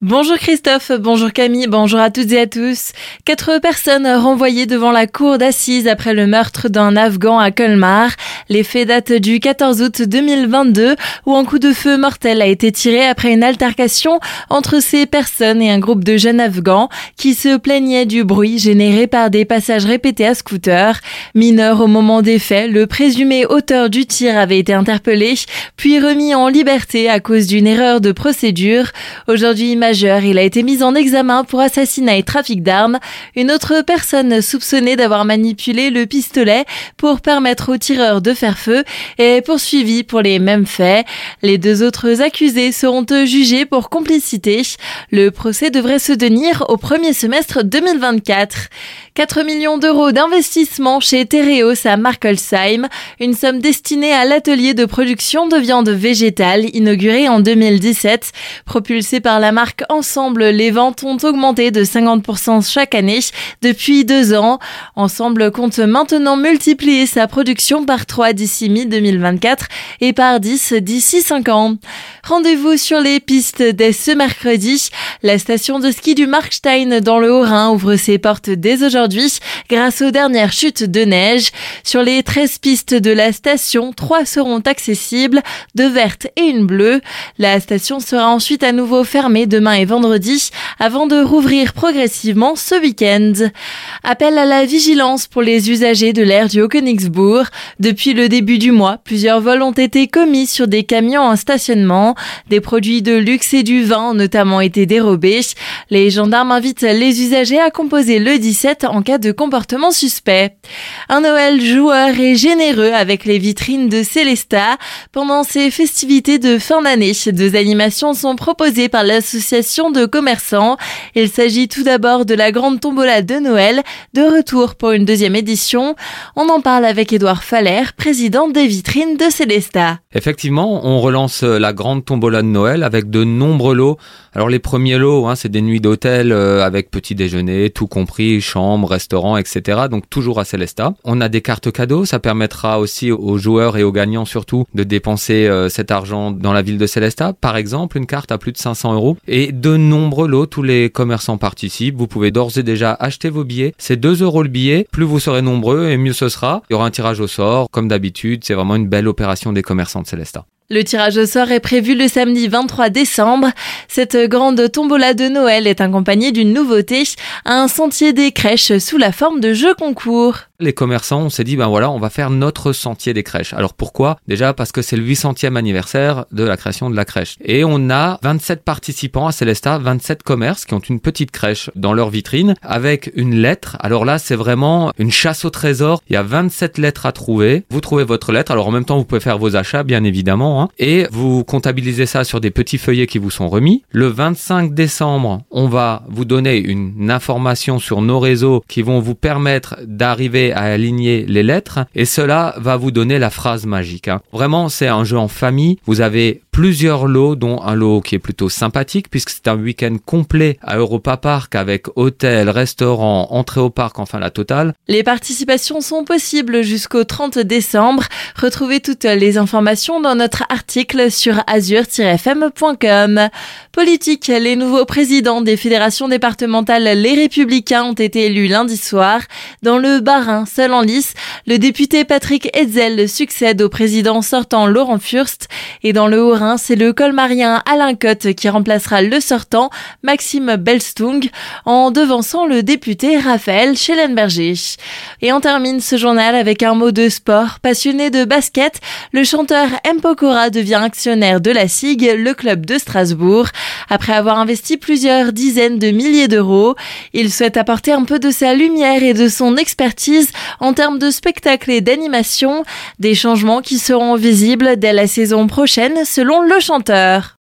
Bonjour Christophe, bonjour Camille, bonjour à toutes et à tous. Quatre personnes renvoyées devant la cour d'assises après le meurtre d'un Afghan à Colmar. Les faits datent du 14 août 2022 où un coup de feu mortel a été tiré après une altercation entre ces personnes et un groupe de jeunes Afghans qui se plaignaient du bruit généré par des passages répétés à scooter. Mineur au moment des faits, le présumé auteur du tir avait été interpellé puis remis en liberté à cause d'une erreur de procédure. Aujourd'hui, il a été mis en examen pour assassinat et trafic d'armes. Une autre personne soupçonnée d'avoir manipulé le pistolet pour permettre aux tireurs de faire feu est poursuivie pour les mêmes faits. Les deux autres accusés seront jugés pour complicité. Le procès devrait se tenir au premier semestre 2024. 4 millions d'euros d'investissement chez Tereos à Markelsheim, une somme destinée à l'atelier de production de viande végétale inauguré en 2017. Propulsé par la marque Ensemble, les ventes ont augmenté de 50% chaque année depuis deux ans. Ensemble compte maintenant multiplier sa production par 3 d'ici mi-2024 et par 10 d'ici 5 ans. Rendez-vous sur les pistes dès ce mercredi. La station de ski du Markstein dans le Haut-Rhin ouvre ses portes dès aujourd'hui grâce aux dernières chutes de neige. Sur les 13 pistes de la station, 3 seront accessibles, deux vertes et une bleue. La station sera ensuite à nouveau fermée demain et vendredi avant de rouvrir progressivement ce week-end. Appel à la vigilance pour les usagers de l'air du Haut-Königsbourg. Depuis le début du mois, plusieurs vols ont été commis sur des camions en stationnement. Des produits de luxe et du vin ont notamment été dérobés. Les gendarmes invitent les usagers à composer le 17 en cas de comportement suspect. Un Noël joueur et généreux avec les vitrines de Célesta. Pendant ces festivités de fin d'année, deux animations sont proposées par l'association de commerçants. Il s'agit tout d'abord de la grande tombola de Noël, de retour pour une deuxième édition. On en parle avec Édouard Faller, président des vitrines de Célesta. Effectivement, on relance la grande tombola de Noël avec de nombreux lots. Alors les premiers lots, hein, c'est des nuits d'hôtel euh, avec petit déjeuner, tout compris, chambre, restaurant, etc. Donc toujours à Celesta. On a des cartes cadeaux, ça permettra aussi aux joueurs et aux gagnants surtout de dépenser euh, cet argent dans la ville de Celesta. Par exemple, une carte à plus de 500 euros et de nombreux lots. Tous les commerçants participent. Vous pouvez d'ores et déjà acheter vos billets. C'est 2 euros le billet. Plus vous serez nombreux et mieux ce sera. Il y aura un tirage au sort, comme d'habitude. C'est vraiment une belle opération des commerçants de Celesta. Le tirage au sort est prévu le samedi 23 décembre. Cette grande tombola de Noël est accompagnée d'une nouveauté, un sentier des crèches sous la forme de jeux concours les commerçants, on s'est dit, ben voilà, on va faire notre sentier des crèches. Alors pourquoi? Déjà parce que c'est le 800e anniversaire de la création de la crèche. Et on a 27 participants à Célesta, 27 commerces qui ont une petite crèche dans leur vitrine avec une lettre. Alors là, c'est vraiment une chasse au trésor. Il y a 27 lettres à trouver. Vous trouvez votre lettre. Alors en même temps, vous pouvez faire vos achats, bien évidemment. Hein. et vous comptabilisez ça sur des petits feuillets qui vous sont remis. Le 25 décembre, on va vous donner une information sur nos réseaux qui vont vous permettre d'arriver à aligner les lettres et cela va vous donner la phrase magique. Hein. Vraiment, c'est un jeu en famille. Vous avez plusieurs lots, dont un lot qui est plutôt sympathique puisque c'est un week-end complet à Europa Park avec hôtel, restaurant, entrée au parc, enfin la totale. Les participations sont possibles jusqu'au 30 décembre. Retrouvez toutes les informations dans notre article sur azur-fm.com. Politique, les nouveaux présidents des fédérations départementales Les Républicains ont été élus lundi soir. Dans le Bas-Rhin, seul en lice, le député Patrick Hetzel succède au président sortant Laurent Furst et dans le Haut-Rhin, c'est le colmarien Alain Cotte qui remplacera le sortant Maxime Belstung en devançant le député Raphaël Schellenberger. Et on termine ce journal avec un mot de sport. Passionné de basket, le chanteur M. Pokora devient actionnaire de la SIG, le club de Strasbourg. Après avoir investi plusieurs dizaines de milliers d'euros, il souhaite apporter un peu de sa lumière et de son expertise en termes de spectacle et d'animation, des changements qui seront visibles dès la saison prochaine selon le chanteur.